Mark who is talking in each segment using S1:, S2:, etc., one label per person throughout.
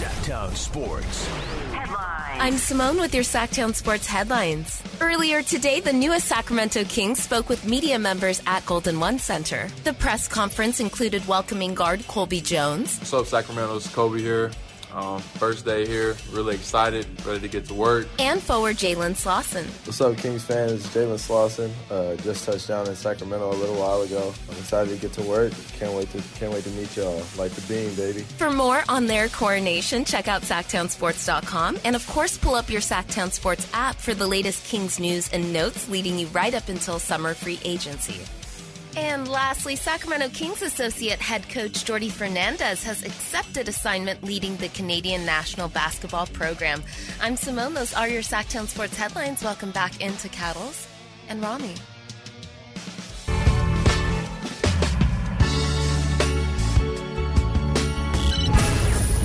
S1: Sactown Sports.
S2: I'm Simone with your Sactown Sports headlines. Earlier today, the newest Sacramento Kings spoke with media members at Golden One Center. The press conference included welcoming guard Colby Jones.
S3: What's up, Sacramento? It's Kobe here. Um, first day here, really excited, ready to get to work.
S2: And forward Jalen Slawson.
S4: What's up, Kings fans? Jalen Slawson. Uh, just touched down in Sacramento a little while ago. I'm excited to get to work. Can't wait to can't wait to meet y'all. Like the beam, baby.
S2: For more on their coronation, check out SactownSports.com and of course pull up your Sactown Sports app for the latest Kings news and notes leading you right up until summer free agency. And lastly, Sacramento Kings associate head coach Jordi Fernandez has accepted assignment leading the Canadian national basketball program. I'm Simone. Those are your Sactown Sports headlines. Welcome back into Cattles and Ramie.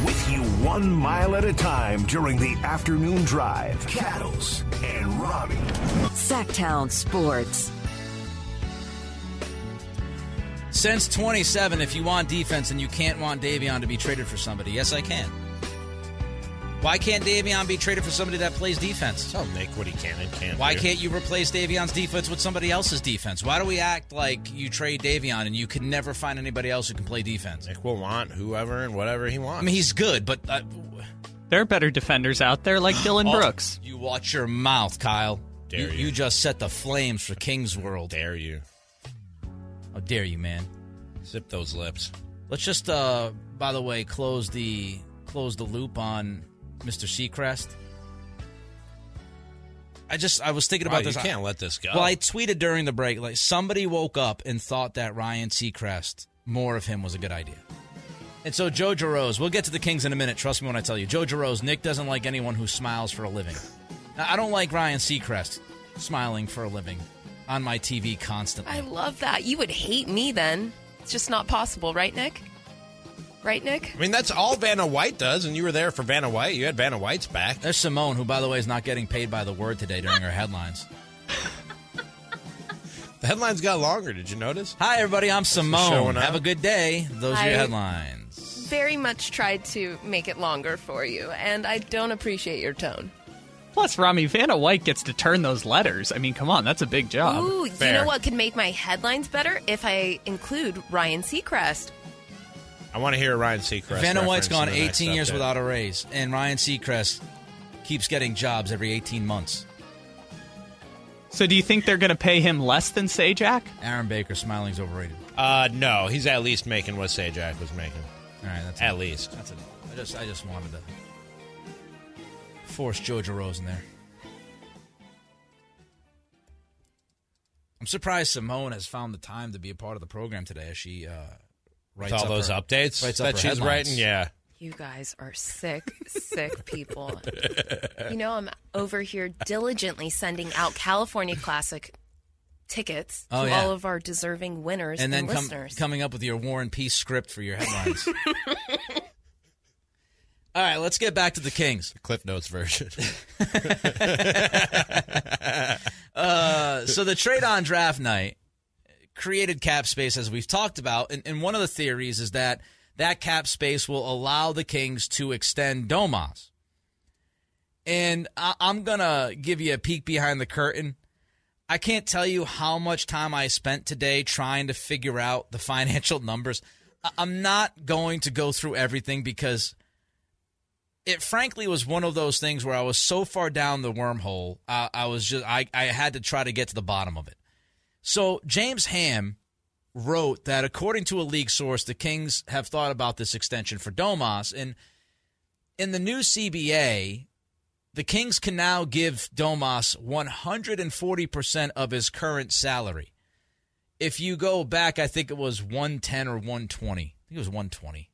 S1: With you one mile at a time during the afternoon drive. Cattles and Ramie.
S5: Sactown Sports.
S6: Since 27, if you want defense and you can't want Davion to be traded for somebody, yes, I can. Why can't Davion be traded for somebody that plays defense?
S7: Tell Nick what he can and can't.
S6: Why
S7: do.
S6: can't you replace Davion's defense with somebody else's defense? Why do we act like you trade Davion and you can never find anybody else who can play defense?
S7: Nick will want whoever and whatever he wants.
S6: I mean, he's good, but uh,
S8: There are better defenders out there like Dillon
S6: oh,
S8: Brooks.
S6: You watch your mouth, Kyle.
S7: Dare
S6: you,
S7: you.
S6: you just set the flames for King's World.
S7: dare you
S6: How dare you, man?
S7: zip those lips.
S6: Let's just, uh, by the way, close the close the loop on Mr. Seacrest. I just I was thinking
S7: Wow,
S6: about
S7: you
S6: this.
S7: can't let this go.
S6: Well, I tweeted during the break like somebody woke up and thought that Ryan Seacrest, more of him was a good idea. And so Joe Rose, we'll get to the Kings in a minute. Trust me when I tell you, Joe Rose, Nick doesn't like anyone who smiles for a living. Now, I don't like Ryan Seacrest smiling for a living on my TV constantly.
S2: I love that. You would hate me then. It's just not possible, right, Nick? Right, Nick?
S7: I mean, that's all Vanna White does, and you were there for Vanna White. You had Vanna White's back.
S6: There's Simone, who by the way is not getting paid by the word today during her headlines.
S7: The headlines got longer. Did you notice?
S6: Hi everybody, I'm Simone.
S7: showing
S6: Have a good day. Those are your headlines.
S2: Very much tried to make it longer for you, and I don't appreciate your tone.
S8: Plus, Ramie Vanna White gets to turn those letters. I mean, come on, that's a big job.
S2: Ooh, you know what could make my headlines better? If I include Ryan Seacrest.
S7: I want to hear Ryan Seacrest.
S6: Vanna White's gone
S7: in the next
S6: 18 years
S7: update.
S6: without a raise, and Ryan Seacrest keeps getting jobs every 18 months.
S8: So, do you think they're going to pay him less than Sajak?
S6: Aaron Baker smiling's overrated.
S7: Uh, no, he's at least making what Sajak was making.
S6: All right, that's
S7: At
S6: enough.
S7: least.
S6: That's enough. I just I just wanted to force Jojo Rose in there. I'm surprised Simone has found the time to be a part of the program today as she uh, writes
S7: With all
S6: up
S7: those
S6: her-
S7: updates
S6: writes up
S7: that
S6: her
S7: she's
S6: headlines.
S7: writing, yeah.
S2: You guys are sick, sick people. You know, I'm over here diligently sending out California Classic tickets
S6: Oh,
S2: to
S6: yeah.
S2: all of our deserving winners
S6: and
S2: and,
S6: then come,
S2: listeners.
S6: coming up with your War and Peace script for your headlines. All right, let's get back to the Kings.
S7: Cliff Notes version.
S6: Uh, so the trade on draft night created cap space, as we've talked about, and, and one of the theories is that that cap space will allow the Kings to extend Domas. And I, I'm gonna give you a peek behind the curtain. I can't tell you how much time I spent today trying to figure out the financial numbers. I- I'm not going to go through everything because it frankly was one of those things where I was so far down the wormhole, uh, I was just I, I had to try to get to the bottom of it. So James Ham wrote that according to a league source, the Kings have thought about this extension for Domas, and in the new CBA, the Kings can now give Domas 140% of his current salary. If you go back, I think it was 110 or 120. I think it was 120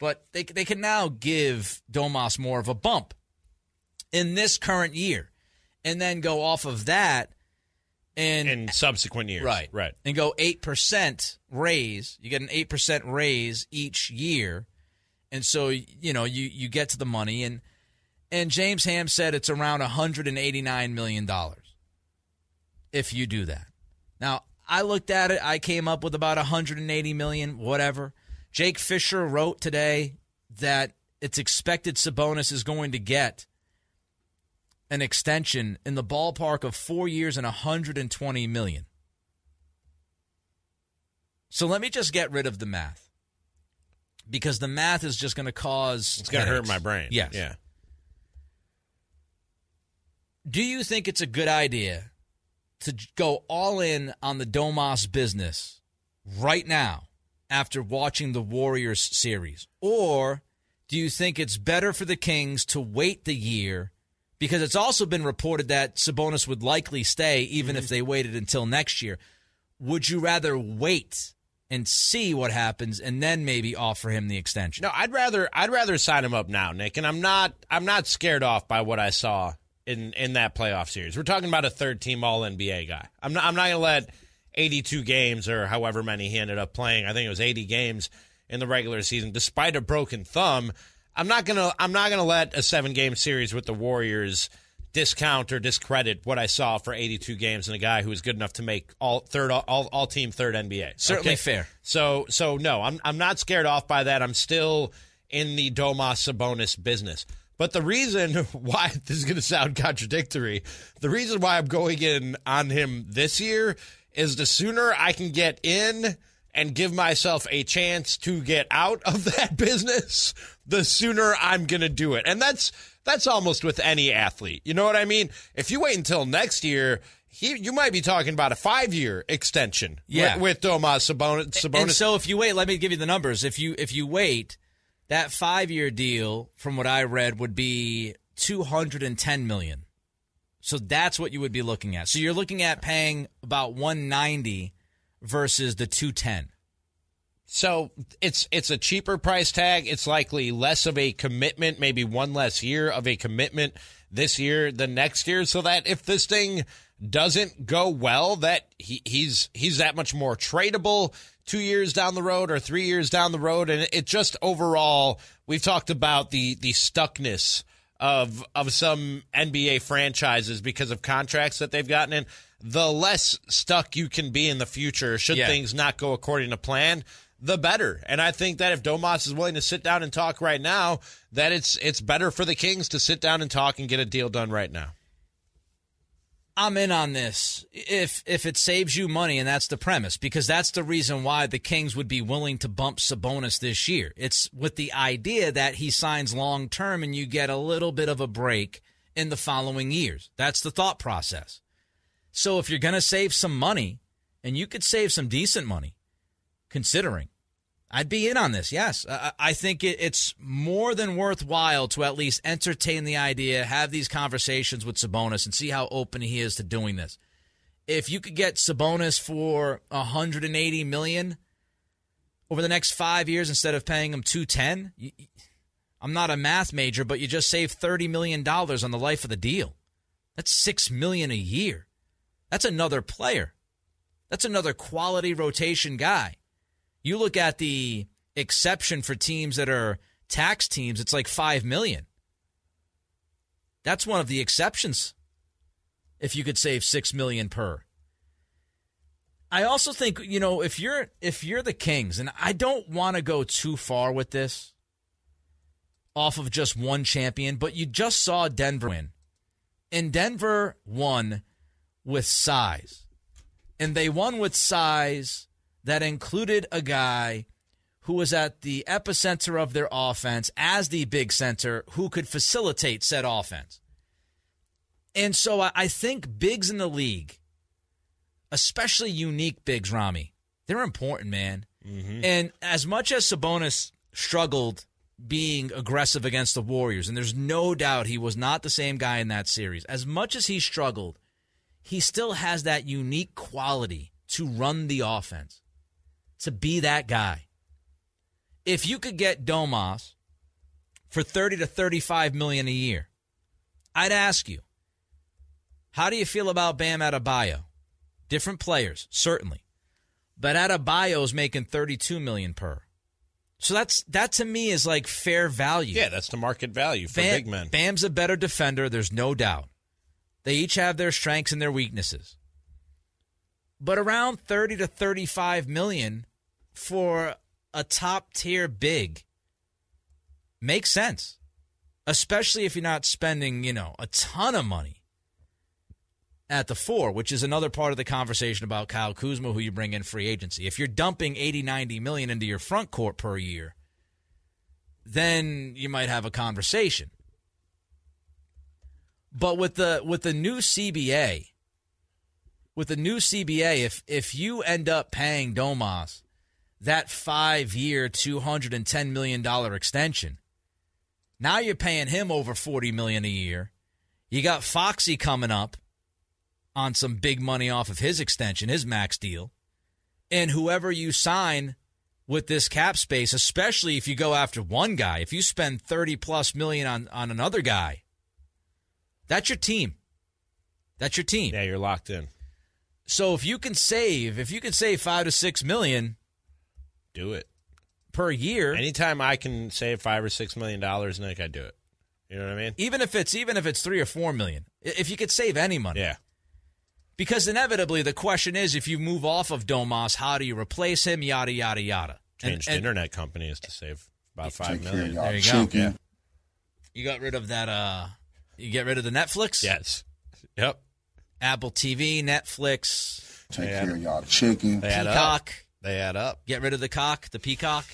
S6: but they they can now give Domas more of a bump in this current year, and then go off of that and
S7: in subsequent years.
S6: right
S7: Right.
S6: and go eight percent raise. You get an eight percent raise each year, and so you know you you get to the money and and James Ham said it's around 189 million dollars if you do that. Now I looked at it. I came up with about 180 million, whatever. Jake Fisher wrote today that it's expected Sabonis is going to get an extension in the ballpark of four years and 120 million. So let me just get rid of the math because the math is just going to cause
S7: It's going to hurt my brain.
S6: Yes.
S7: Yeah.
S6: Do you think it's a good idea to go all in on the Domas business right now after watching the Warriors series? Or do you think it's better for the Kings to wait the year? Because it's also been reported that Sabonis would likely stay even if mm-hmm. they waited until next year. Would you rather wait and see what happens and then maybe offer him the extension?
S7: No, I'd rather I'd rather sign him up now, Nick. And I'm not I'm not scared off by what I saw in in that playoff series. We're talking about a third team All NBA guy. I'm not I'm not gonna let 82 games or however many he ended up playing. I think it was 80 games in the regular season, despite a broken thumb. I'm not gonna I'm not gonna let a seven game series with the Warriors discount or discredit what I saw for 82 games and a guy who was good enough to make all third all, all team third NBA.
S6: Certainly fair.
S7: So so no, I'm I'm not scared off by that. I'm still in the Domas Sabonis business. But the reason why this is going to sound contradictory, the reason why I'm going in on him this year is the sooner I can get in and give myself a chance to get out of that business, the sooner I'm going to do it. And that's that's almost with any athlete. You know what I mean? If you wait until next year, he, you might be talking about a five year extension
S6: Yeah.
S7: with, with Domas Sabonis. Sabonis.
S6: And so if you wait, let me give you the numbers. If you if you wait, that five year deal, from what I read, would be two hundred and ten million. So that's what you would be looking at. So you're looking at paying about one ninety versus the two ten.
S7: So it's it's a cheaper price tag. It's likely less of a commitment, maybe one less year of a commitment this year than next year. So that if this thing doesn't go well, that he, he's he's that much more tradable two years down the road or three years down the road. And it just overall, we've talked about the the stuckness of of some NBA franchises because of contracts that they've gotten in. The less stuck you can be in the future, should
S6: Yeah.
S7: things not go according to plan, the better. And I think that if Domas is willing to sit down and talk right now, that it's it's better for the Kings to sit down and talk and get a deal done right now.
S6: I'm in on this if if it saves you money, and that's the premise, because that's the reason why the Kings would be willing to bump Sabonis this year. It's with the idea that he signs long term and you get a little bit of a break in the following years. That's the thought process. So if you're going to save some money, and you could save some decent money, considering, I'd be in on this. Yes, I, I think it, it's more than worthwhile to at least entertain the idea, have these conversations with Sabonis, and see how open he is to doing this. If you could get Sabonis for 180 million over the next five years instead of paying him 210, you, I'm not a math major, but you just save 30 million dollars on the life of the deal. That's six million a year. That's another player. That's another quality rotation guy. You look at the exception for teams that are tax teams, it's like 5 million. That's one of the exceptions. If you could save 6 million per. I also think, you know, if you're if you're the Kings and I don't want to go too far with this off of just one champion, but you just saw Denver win. And Denver won with size. And they won with size that included a guy who was at the epicenter of their offense as the big center who could facilitate said offense. And so I think bigs in the league, especially unique bigs, Ramie, they're important, man. Mm-hmm. And as much as Sabonis struggled being aggressive against the Warriors, and there's no doubt he was not the same guy in that series, as much as he struggled, he still has that unique quality to run the offense, to be that guy. If you could get Domas for 30 to 35 million a year, I'd ask you, how do you feel about Bam Adebayo? Different players, certainly. But Adebayo's making 32 million per. So that's that to me is like fair value.
S7: Yeah, that's the market value for
S6: Bam-
S7: big men.
S6: Bam's a better defender, there's no doubt. They each have their strengths and their weaknesses. But around 30 to 35 million for a top tier big makes sense, especially if you're not spending, you know, a ton of money at the four, which is another part of the conversation about Kyle Kuzma, who you bring in free agency. If you're dumping 80, 90 million into your front court per year, then you might have a conversation. But with the with the new CBA, with the new CBA, if if you end up paying Domas that five year, two hundred and ten million dollar extension, now you're paying him over 40 million a year. You got Foxy coming up on some big money off of his extension, his max deal. And whoever you sign with this cap space, especially if you go after one guy, if you spend 30 plus million on, on another guy, that's your team. That's your team.
S7: Yeah, you're locked in.
S6: So if you can save, if you can save five to six million
S7: Do it.
S6: per year,
S7: Anytime I can save five or six million dollars, Nick, I do it. You know what I mean?
S6: even if it's even if it's three or four million, if you could save any money,
S7: Yeah.
S6: because inevitably the question is, if you move off of Domas, how do you replace him? Yada yada yada. And-
S7: Changed
S6: and
S7: internet companies to save about five
S9: Take care of
S7: million.
S9: y'all
S6: There you go.
S9: chicken.
S6: You got rid of that. Uh, you get rid of the Netflix,
S7: Yes. Yep.
S6: Apple TV, Netflix,
S9: Take
S7: They
S9: care of y'all chicken.
S7: They up.
S6: Peacock.
S7: They add up.
S6: Get rid of the cock, the peacock.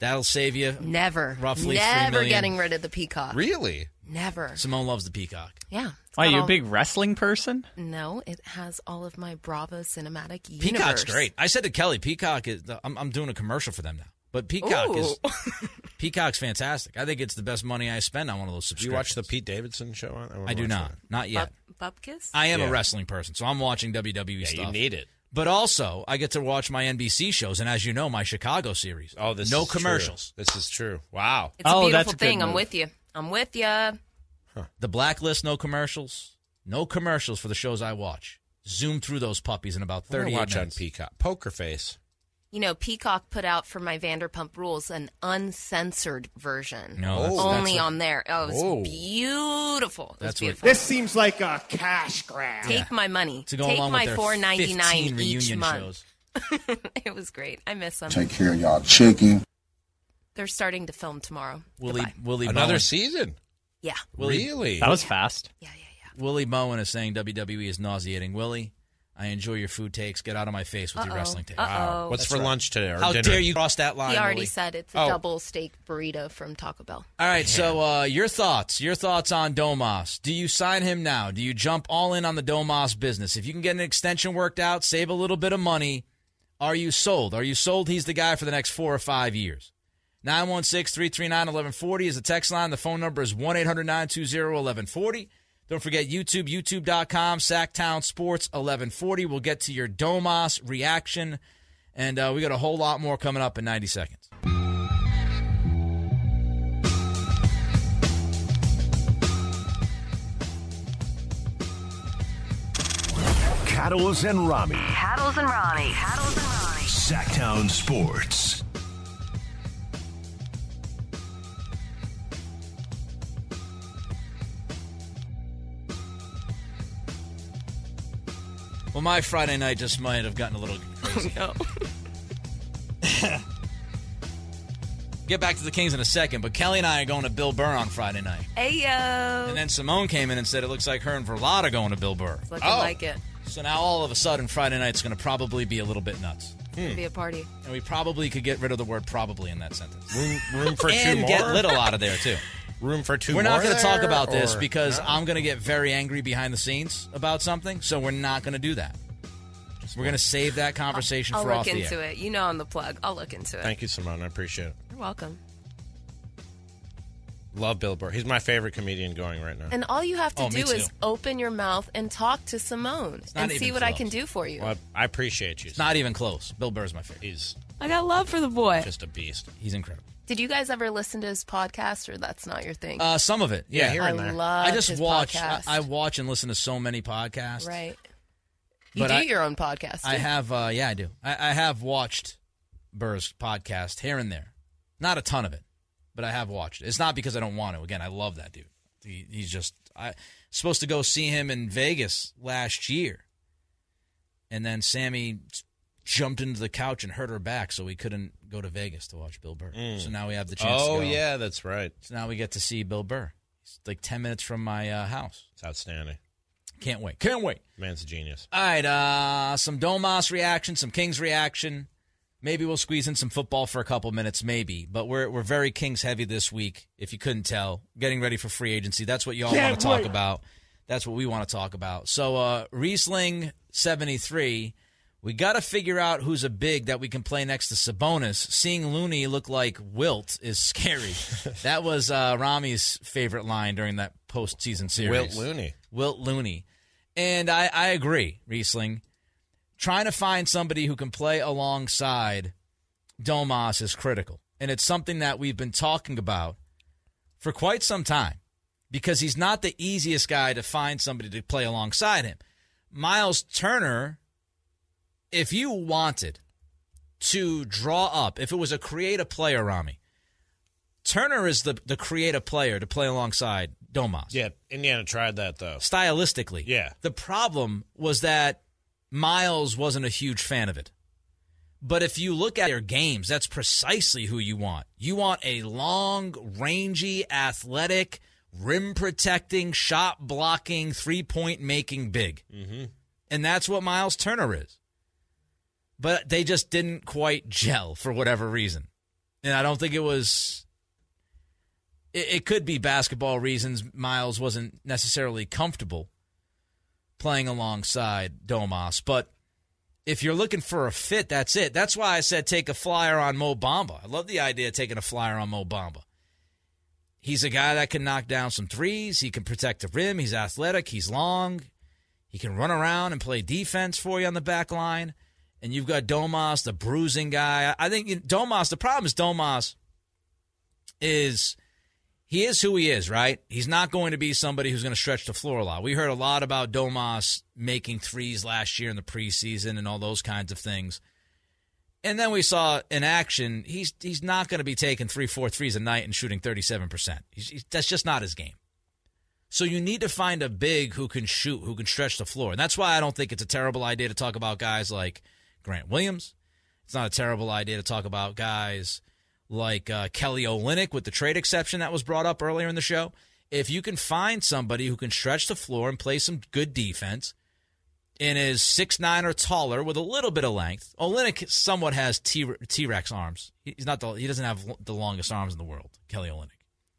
S6: That'll save you.
S2: Never.
S6: Roughly three
S2: Never getting rid of the peacock.
S7: Really?
S2: Never.
S6: Simone loves the peacock.
S2: Yeah. It's
S8: Why,
S2: got
S8: you a big wrestling person?
S2: No, it has all of my Bravo cinematic universe.
S6: Peacock's great. I said to Kelly, Peacock is. I'm, I'm doing a commercial for them now, but Peacock is. Peacock's fantastic. I think it's the best money I spend on one of those
S7: Do
S6: subscriptions.
S7: you watch the Pete Davidson show? On? wanna
S6: I do not.
S7: that.
S6: Not yet.
S2: Bub, Bupkis?
S6: I am
S7: Yeah.
S6: a wrestling person, so I'm watching WWE
S7: Yeah,
S6: stuff.
S7: you need it.
S6: But also, I get to watch my NBC shows, and as you know, my Chicago series.
S7: Oh, this
S6: no
S7: is true.
S6: commercials.
S7: This is true. Wow.
S2: It's
S8: Oh,
S2: a
S8: that's
S2: beautiful
S8: a
S2: thing. I'm with you. I'm with you.
S6: The Blacklist, no commercials. No commercials for the shows I watch. Zoom through those puppies in about
S7: I'm
S6: 30
S7: watch
S6: minutes.
S7: on Peacock. Poker Face.
S2: You know, Peacock put out for my Vanderpump Rules an uncensored version.
S6: No, that's,
S2: Only
S6: that's
S2: on there. Oh, it was
S7: Oh.
S2: beautiful. It was
S6: That's what-
S2: beautiful.
S10: This seems like a cash grab.
S2: Take my money.
S6: to go
S2: Take
S6: along
S2: my
S6: with their 15
S2: each
S6: reunion
S2: month.
S6: shows.
S2: it was great. I miss them.
S9: Take care of y'all chicken.
S2: They're starting to film tomorrow.
S6: Willie,
S2: Goodbye.
S6: Willie
S7: Another
S6: Bowen,
S7: season.
S2: Yeah.
S6: Willie,
S7: Really?
S8: That was fast.
S2: Yeah, yeah, yeah.
S6: Willie Bowen is saying WWE is nauseating. Willie, I enjoy your food takes. Get out of my face with your
S2: Uh-oh.
S6: wrestling takes.
S2: Uh-oh.
S7: What's
S6: That's
S7: for
S6: right.
S7: lunch today? Or
S6: How
S7: dinner?
S6: dare you cross that line?
S2: He already
S6: Willie?
S2: said it's a
S7: Oh.
S2: double steak burrito from Taco Bell.
S6: All right, so uh, your thoughts, your thoughts on Domas. Do you sign him now? Do you jump all in on the Domas business? If you can get an extension worked out, save a little bit of money, are you sold? Are you sold he's the guy for the next four or five years? 916 339 1140 is the text line. The phone number is 1 800 920 1140. Don't forget YouTube, youtube.com, Sactown Sports 1140. We'll get to your Domas reaction, and uh, we got a whole lot more coming up in 90 seconds.
S1: Cattles and Ramie.
S5: Cattles and Ronnie. Cattles and Ronnie.
S1: Sactown Sports.
S6: Well, my Friday night just might have gotten a little crazy.
S2: No.
S6: Get back to the Kings in a second, but Kelly and I are going to Bill Burr on Friday night.
S2: Hey,
S6: And then Simone came in and said it looks like her and Verlada are going to Bill Burr.
S2: Looking
S7: Oh.
S2: like it.
S6: So now all of a sudden Friday night's going to probably be a little bit nuts.
S2: Could be a party.
S6: And we probably could get rid of the word probably in that sentence.
S7: room, room for two
S6: and
S7: more.
S6: get little out of there too.
S7: room for 2
S6: we're not going to talk about this
S7: or-
S6: because
S7: No?
S6: I'm going to get very angry behind the scenes about something. So we're not going to do that. We're going to save that conversation
S2: I'll
S6: for
S2: look
S6: off the
S2: into it. You know I'm the plug. I'll look into it.
S7: Thank you, Simone. I appreciate it.
S2: You're welcome.
S7: Love Bill Burr. He's my favorite comedian going right now.
S2: And all you have to
S6: Oh,
S2: do is open your mouth and talk to Simone and see
S6: even
S2: what I can do for you.
S7: Well, I, I appreciate you.
S6: It's not even close. Bill Burr's my favorite.
S7: He's
S2: I got love for the boy.
S7: just a beast.
S6: He's incredible.
S2: Did you guys ever listen to his podcast, or that's not your thing?
S6: Uh, some of it, yeah.
S7: here
S2: I
S7: and there.
S2: love
S6: I just
S2: his
S6: watch. I. I watch and listen to so many podcasts.
S2: right. You
S6: But
S2: do
S6: I-
S2: your own podcast.
S6: I have, uh, yeah, I do. I, I have watched Burr's podcast here and there. Not a ton of it, but I have watched it. It's not because I don't want to. Again, I love that dude. He, he's just I supposed to go see him in Vegas last year, and then Sammy jumped into the couch and hurt her back, so we couldn't go to Vegas to watch Bill Burr.
S7: Mm.
S6: So now we have the chance.
S7: Oh yeah, that's right.
S6: So now we get to see Bill Burr. He's like ten minutes from my uh, house.
S7: It's outstanding.
S6: Can't wait. Can't wait.
S7: Man's a genius.
S6: All right, uh, some Domas reaction, some Kings reaction. Maybe we'll squeeze in some football for a couple minutes, maybe. But we're we're very Kings heavy this week, if you couldn't tell. Getting ready for free agency. That's what y'all want to talk about. That's what we want to talk about. So uh Riesling seventy three. We got to figure out who's a big that we can play next to Sabonis. Seeing Looney look like Wilt is scary. that was uh, Ramie's favorite line during that postseason series.
S7: Wilt Looney.
S6: Wilt Looney. And I, I agree, Riesling. Trying to find somebody who can play alongside Domas is critical. And it's something that we've been talking about for quite some time because he's not the easiest guy to find somebody to play alongside him. Miles Turner, if you wanted to draw up, if it was a creative player, Ramie, Turner is the, the creative player to play alongside Domas
S7: Yeah, Indiana tried that though.
S6: stylistically.
S7: Yeah.
S6: The problem was that Miles wasn't a huge fan of it. But if you look at their games, that's precisely who you want. You want a long, rangy, athletic, rim protecting, shot blocking, three point making big. Mm-hmm. And that's what Miles Turner is. But they just didn't quite gel for whatever reason. And I don't think it was it, it could be basketball reasons Miles wasn't necessarily comfortable playing alongside Domas, but if you're looking for a fit, that's it. That's why I said take a flyer on Mo Bamba. I love the idea of taking a flyer on Mo Bamba. He's a guy that can knock down some threes. He can protect the rim. He's athletic. He's long. He can run around and play defense for you on the back line. And you've got Domas, the bruising guy. I think Domas, the problem is Domas is he is who he is, right? He's not going to be somebody who's going to stretch the floor a lot. We heard a lot about Domas making threes last year in the preseason and all those kinds of things. And then we saw in action, he's he's not going to be taking three, four threes a night and shooting 37%. He's, he's, that's just not his game. So you need to find a big who can shoot, who can stretch the floor. And that's why I don't think it's a terrible idea to talk about guys like Grant Williams. It's not a terrible idea to talk about guys like uh, Kelly Olynyk with the trade exception that was brought up earlier in the show. If you can find somebody who can stretch the floor and play some good defense and is six nine or taller with a little bit of length, Olynyk somewhat has T Rex arms. He's not the he doesn't have the longest arms in the world. Kelly Olynyk,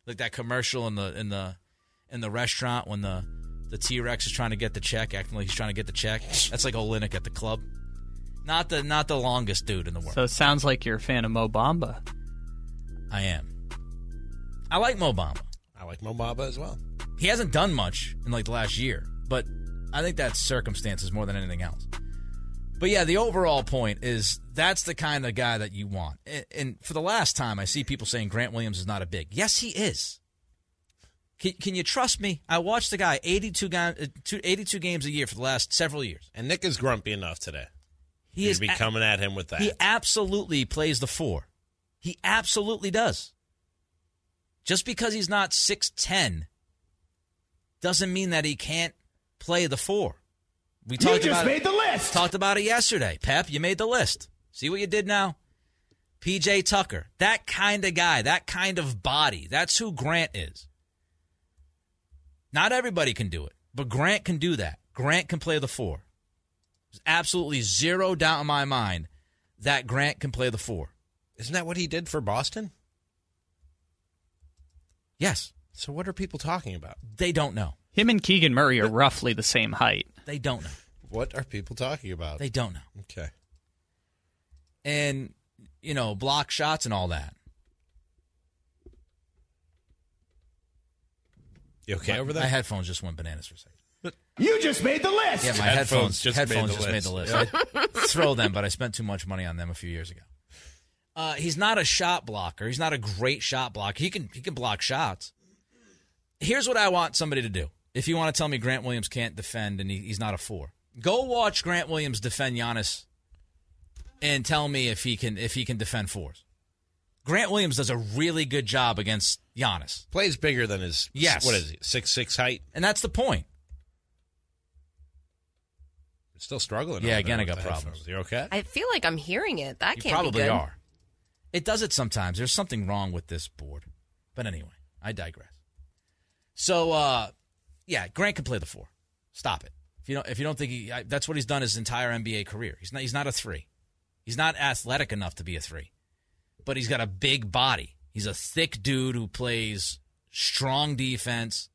S6: like that commercial in the in the in the restaurant when the the T Rex is trying to get the check, acting like he's trying to get the check. That's like Olynyk at the club. Not the not the longest dude in the world.
S8: So it sounds like you're a fan of Mo Bamba.
S6: I am. I like Mo Bamba.
S7: I like Mo Bamba as well.
S6: He hasn't done much in like the last year, but I think that's circumstances more than anything else. But yeah, the overall point is that's the kind of guy that you want. And, for the last time, I see people saying Grant Williams is not a big. Yes, he is. Can, can you trust me? I watched the guy 82, ga- uh, 82 games a year for the last several years.
S7: And Nick is grumpy enough today.
S6: He is
S7: be coming at him with that.
S6: He absolutely plays the four. He absolutely does. Just because he's not 6'10 doesn't mean that he can't play the four. We
S10: You
S6: talked
S10: just
S6: about
S10: made the list.
S6: Talked about it yesterday. Pep, you made the list. See what you did now? PJ Tucker. That kind of guy, that kind of body. That's who Grant is. Not everybody can do it, but Grant can do that. Grant can play the four. There's absolutely zero doubt in my mind that Grant can play the four.
S7: Isn't that what he did for Boston?
S6: Yes.
S7: So what are people talking about?
S6: They don't know.
S8: Him and Keegan Murray are roughly the same height.
S6: They don't know.
S7: What are people talking about?
S6: They don't know.
S7: okay.
S6: And, you know, block shots and all that.
S7: You okay
S6: my,
S7: over there?
S6: My headphones just went bananas for a second.
S10: You just made the list.
S6: Yeah, my
S7: Headphones
S6: headphones,
S7: just
S6: headphones
S7: made the
S6: just made the list. I throw them, but I spent too much money on them a few years ago. Uh, he's not a shot blocker. He's not a great shot blocker. He can he can block shots. Here's what I want somebody to do. If you want to tell me Grant Williams can't defend and he, he's not a four, go watch Grant Williams defend Giannis, and tell me if he can if he can defend fours. Grant Williams does a really good job against Giannis,
S7: Plays bigger than his
S6: Yes.
S7: What is he? Six six height.
S6: and that's the point.
S7: Still struggling.
S6: Yeah, again, I got problems.
S7: headphones. You okay?
S2: I feel like I'm hearing it. That
S6: You
S2: can't
S6: probably
S2: be good.
S6: are. It does it sometimes. There's something wrong with this board. But anyway, I digress. So, uh, yeah, Grant can play the four. Stop it. If you don't, if you don't think he, I, that's what he's done his entire NBA career. He's not. He's not a three. He's not athletic enough to be a three, but he's got a big body. He's a thick dude who plays strong defense.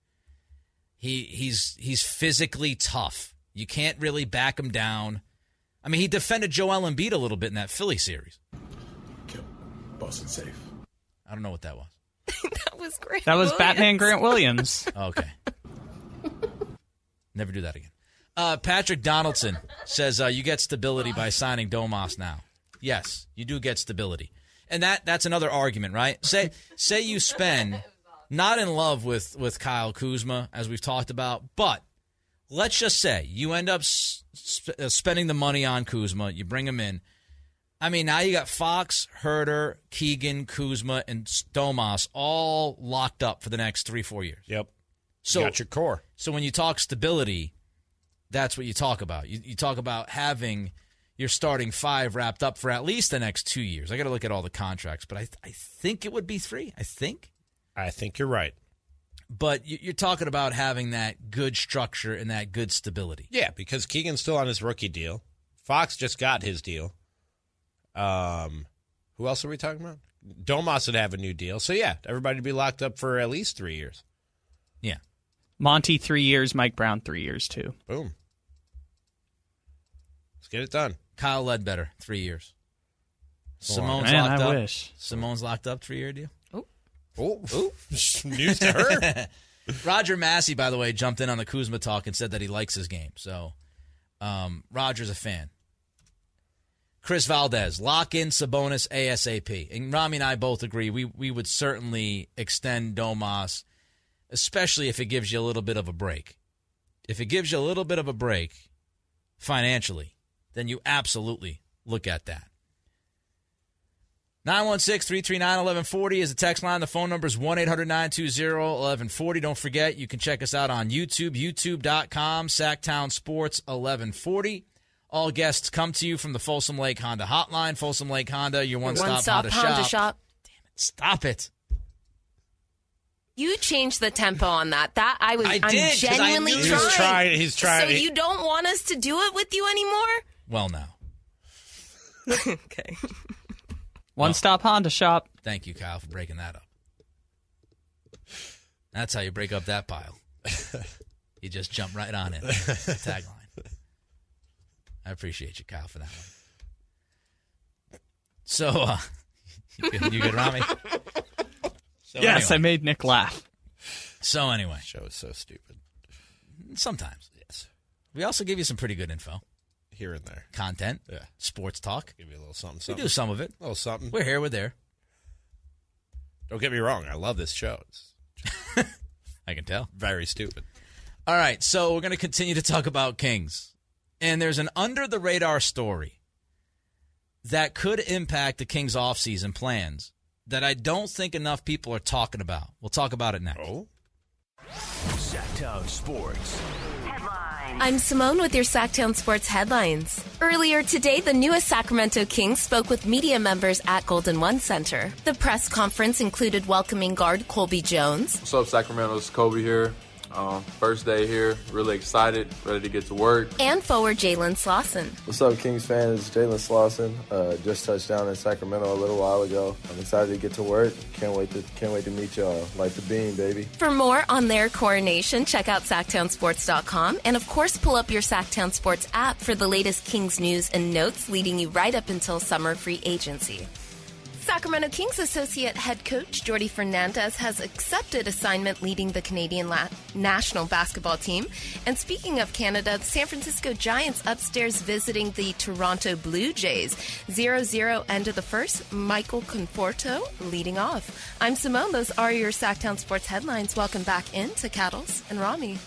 S6: He he's he's physically tough. You can't really back him down. I mean, he defended Joel Embiid a little bit in that Philly series.
S10: Boston safe.
S6: I don't know what that was.
S2: That was great.
S8: That was
S2: Williams.
S8: Batman Grant Williams.
S6: Okay. Never do that again. Uh, Patrick Donaldson says uh, you get stability by signing Domas now. Yes, you do get stability, and that that's another argument, right? Say say you spend not in love with with Kyle Kuzma as we've talked about, but let's just say you end up sp- uh, spending the money on Kuzma, you bring him in. I mean, now you got Fox, Huerter, Keegan, Kuzma, and Domas all locked up for the next three four years.
S7: Yep.
S6: So
S7: you got your core.
S6: so when you talk stability, that's what you talk about. You, you talk about having your starting five wrapped up for at least the next two years. I got to look at all the contracts, but I I think it would be three. I think,
S7: I think you're right.
S6: but you- you're talking about having that good structure and that good stability.
S7: Yeah, because Keegan's still on his rookie deal. Fox just got his deal. Um, who else are we talking about? Domas would have a new deal. So yeah, everybody would be locked up for at least three years.
S6: Yeah,
S8: Monte three years, Mike Brown three years too.
S7: Boom. Let's get it done.
S6: Kyle Ledbetter, three years.
S7: Go.
S6: Simone's
S8: Man,
S6: locked
S8: I
S6: up.
S8: wish.
S6: Simone's locked up, three year deal.
S7: Oh, oh, news to her.
S6: Roger Massey, by the way, jumped in on the Kuzma talk and said that he likes his game. So um, Roger's a fan. Chris Valdez, lock in Sabonis ASAP. And Ramie and I both agree we we would certainly extend Domas, especially if it gives you a little bit of a break. If it gives you a little bit of a break financially, then you absolutely look at that. 916-339-1140 is the text line. The phone number is 1-800-920-1140. Don't forget, you can check us out on YouTube, youtube.com, Sactown Sports 1140. All guests come to you from the Folsom Lake Honda hotline. Folsom Lake Honda, your one-stop,
S2: One stop
S6: Honda,
S2: Honda
S6: shop.
S2: shop.
S6: Stop it.
S2: You changed the tempo on that. That I was.
S6: I
S2: am
S6: did, 'cause I
S2: genuinely
S6: knew-
S2: trying.
S7: was trying- he's trying-
S2: So you don't want us to do it with you anymore?
S6: Well, now.
S2: okay.
S8: One stop Honda shop.
S6: Thank you, Kyle, for breaking that up. That's how you break up that pile. you just jump right on it. Tagline. I appreciate you, Kyle, for that one. So, uh, you good, you good Ramie? So
S8: yes, I made Nick laugh.
S6: So anyway,
S7: Show is so stupid.
S6: sometimes
S7: Yes.
S6: we also give you some pretty good info,
S7: Here and there.
S6: content,
S7: Yeah.
S6: sports talk.
S7: Give you a little something,
S6: We do some of it.
S7: a little something.
S6: We're here, we're there.
S7: Don't get me wrong. I love this show. It's
S6: I can tell.
S7: very stupid.
S6: All right, so we're going to continue to talk about Kings. And there's an under the radar story that could impact the Kings offseason plans that I don't think enough people are talking about. We'll talk about it next.
S7: Oh,
S1: Sactown Sports.
S5: Headline.
S2: I'm Simone with your Sactown Sports headlines. Earlier today, the newest Sacramento Kings spoke with media members at Golden One Center. The press conference included welcoming guard Colby Jones,
S3: What's up, Sacramento? It's Kobe here. Um, first day here, really excited, ready to get to work.
S2: and forward Jalen Slawson.
S4: What's up, Kings fans? It's Jalen Slawson. Uh, just touched down in Sacramento a little while ago. I'm excited to get to work. Can't wait to can't wait to meet y'all. Like the beam, baby.
S2: For more on their coronation, check out SactownSports.com and, of course, pull up your Sactown Sports app for the latest Kings news and notes leading you right up until summer free agency. Sacramento Kings associate head coach Jordi Fernandez has accepted assignment leading the Canadian la- national basketball team. And speaking of Canada, the San Francisco Giants upstairs visiting the Toronto Blue Jays. 0-0 end of the first. Michael Conforto leading off. I'm Simone. Those are your Sactown Sports headlines. Welcome back into Cattles and Ramie.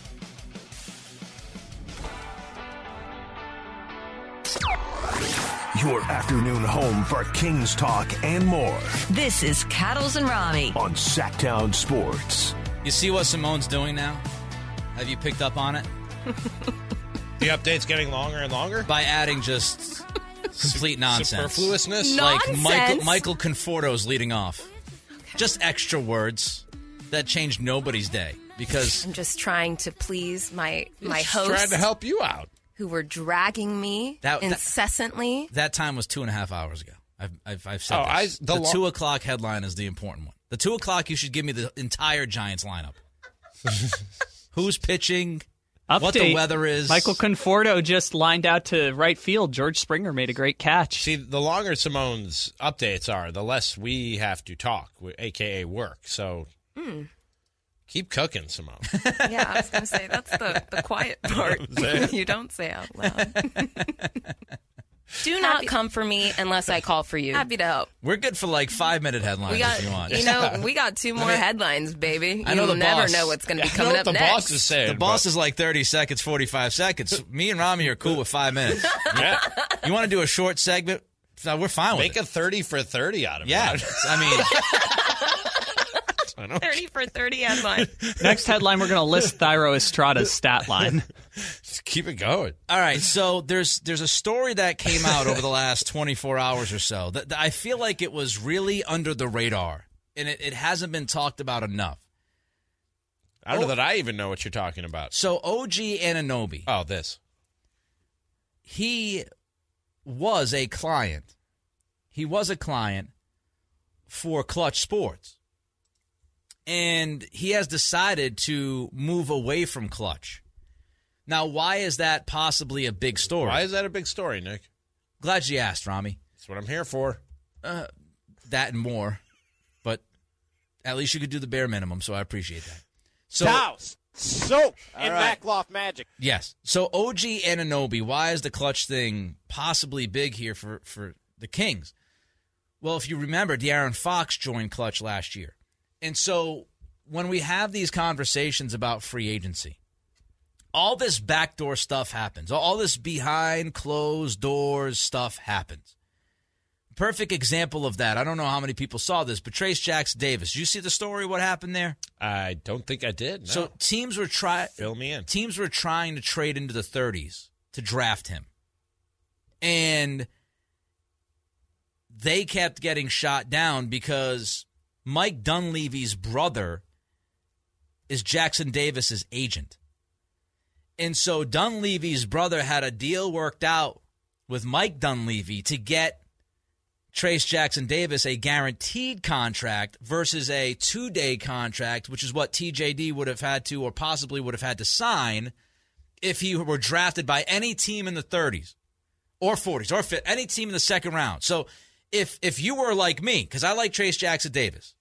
S1: Your afternoon home for Kings talk and more
S5: This is Cattles and Ramie.
S1: on Sactown Sports.
S6: You see what Simone's doing now? Have you picked up on it?
S7: The update's getting longer and longer.
S6: by adding just complete nonsense.
S7: Superfluousness.
S2: No.
S6: Like Michael
S2: Nonsense.
S6: Michael Conforto's leading off. Just extra words that changed nobody's day because
S2: I'm just trying to please my my
S7: Just Trying to help you out.
S2: Who were dragging me
S6: That- that-
S2: incessantly.
S6: that time was two and a half hours ago. I've I've, I've said
S7: Oh, I-
S6: this.
S7: the
S6: the
S7: lo-
S6: two o'clock headline is the important one. The two o'clock, you should give me the entire Giants lineup. Who's pitching?
S8: Update.
S6: What the weather is?
S8: Michael Conforto just lined out to right field. George Springer made a great catch.
S7: See, the longer Simone's updates are, the less we have to talk, aka work. So hmm. Keep cooking, Simone.
S2: yeah, I was going to say that's the, the quiet part you don't say out loud. Do not come for me unless I call for you. Happy to help.
S6: We're good for like five minute headlines
S2: We got,
S6: if you want.
S2: you know, we got two more headlines, baby.
S6: I know
S2: You'll
S6: the
S2: never
S6: boss-
S2: know what's going to be
S7: I know
S2: coming
S7: what
S2: up
S7: the
S2: next.
S7: boss is saying.
S6: the boss is like 30 seconds, 45 seconds. Me and Ramie are cool with five minutes.
S7: yeah.
S6: You want to do a short segment? No, we're fine with
S7: Make a 30 for 30 out of
S6: yeah,
S7: it. Yeah.
S6: I mean,
S7: I don't-
S2: 30 for 30 headline.
S8: Next headline, we're going to list Thairo Estrada's stat line.
S7: Just keep it going.
S6: all right. So there's there's a story that came out over the last 24 hours or so that, that I feel like it was really under the radar, and it, it hasn't been talked about enough.
S7: I don't know that I even know what you're talking about.
S6: So OG Anunoby,
S7: Oh, this.
S6: he was a client. He was a client for Clutch Sports. And he has decided to move away from Clutch. Now, why is that possibly a big story?
S7: Why is that a big story, Nick?
S6: Glad you asked, Ramie.
S7: That's what I'm here for.
S6: Uh, that and more. But at least you could do the bare minimum, so I appreciate that. So,
S9: Towels, soap, and
S6: right.
S9: Backloft Magic.
S6: Yes. So OG and Anunoby, why is the clutch thing possibly big here for, for the Kings? Well, if you remember, De'Aaron Fox joined Clutch last year. And so when we have these conversations about free agency, all this backdoor stuff happens. All this behind closed doors stuff happens. Perfect example of that. I don't know how many people saw this, but Trace Jackson Davis. You see the story? What happened there?
S7: I don't think I did. No.
S6: So teams were trying
S7: Fill me in.
S6: teams were trying to trade into the 30s to draft him. And they kept getting shot down because Mike Dunleavy's brother is Jackson Davis's agent. And so Dunleavy's brother had a deal worked out with Mike Dunleavy to get Trace Jackson Davis a guaranteed contract versus a two day contract, which is what TJD would have had to or possibly would have had to sign if he were drafted by any team in the 30s or 40s or any team in the second round. So if if you were like me, because I like Trace Jackson Davis,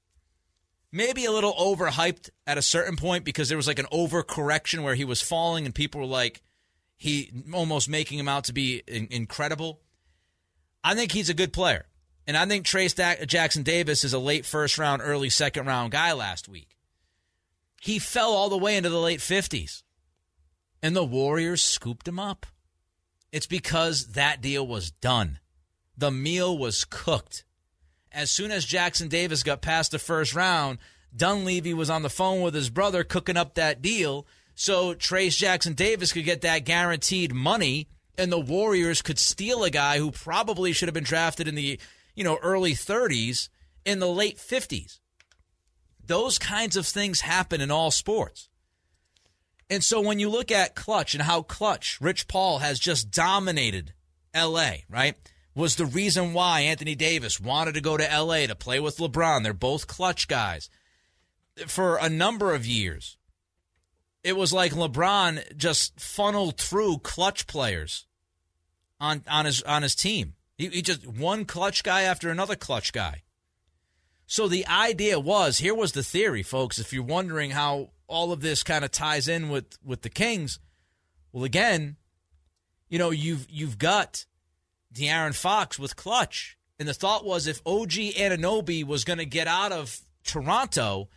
S6: maybe a little overhyped at a certain point because there was like an overcorrection where he was falling and people were like he almost making him out to be in, incredible. I think he's a good player. And I think Trace Da- Jackson Davis is a late first round, early second round guy last week. He fell all the way into the late 50s. And the Warriors scooped him up. It's because that deal was done. The meal was cooked. As soon as Jackson Davis got past the first round, Dunleavy was on the phone with his brother cooking up that deal so Trace Jackson Davis could get that guaranteed money and the Warriors could steal a guy who probably should have been drafted in the, you know, early 30s in the late 50s. Those kinds of things happen in all sports. And so when you look at Clutch and how Clutch, Rich Paul has just dominated LA, right? Was the reason why Anthony Davis wanted to go to LA to play with LeBron. They're both Clutch guys. For a number of years, it was like LeBron just funneled through Clutch players on on his on his team. He, he just one Clutch guy after another Clutch guy. So the idea was here was the theory, folks. If you're wondering how all of this kind of ties in with with the Kings, well, again, you know you've you've got De'Aaron Fox with Clutch, and the thought was if OG Anunoby was going to get out of Toronto,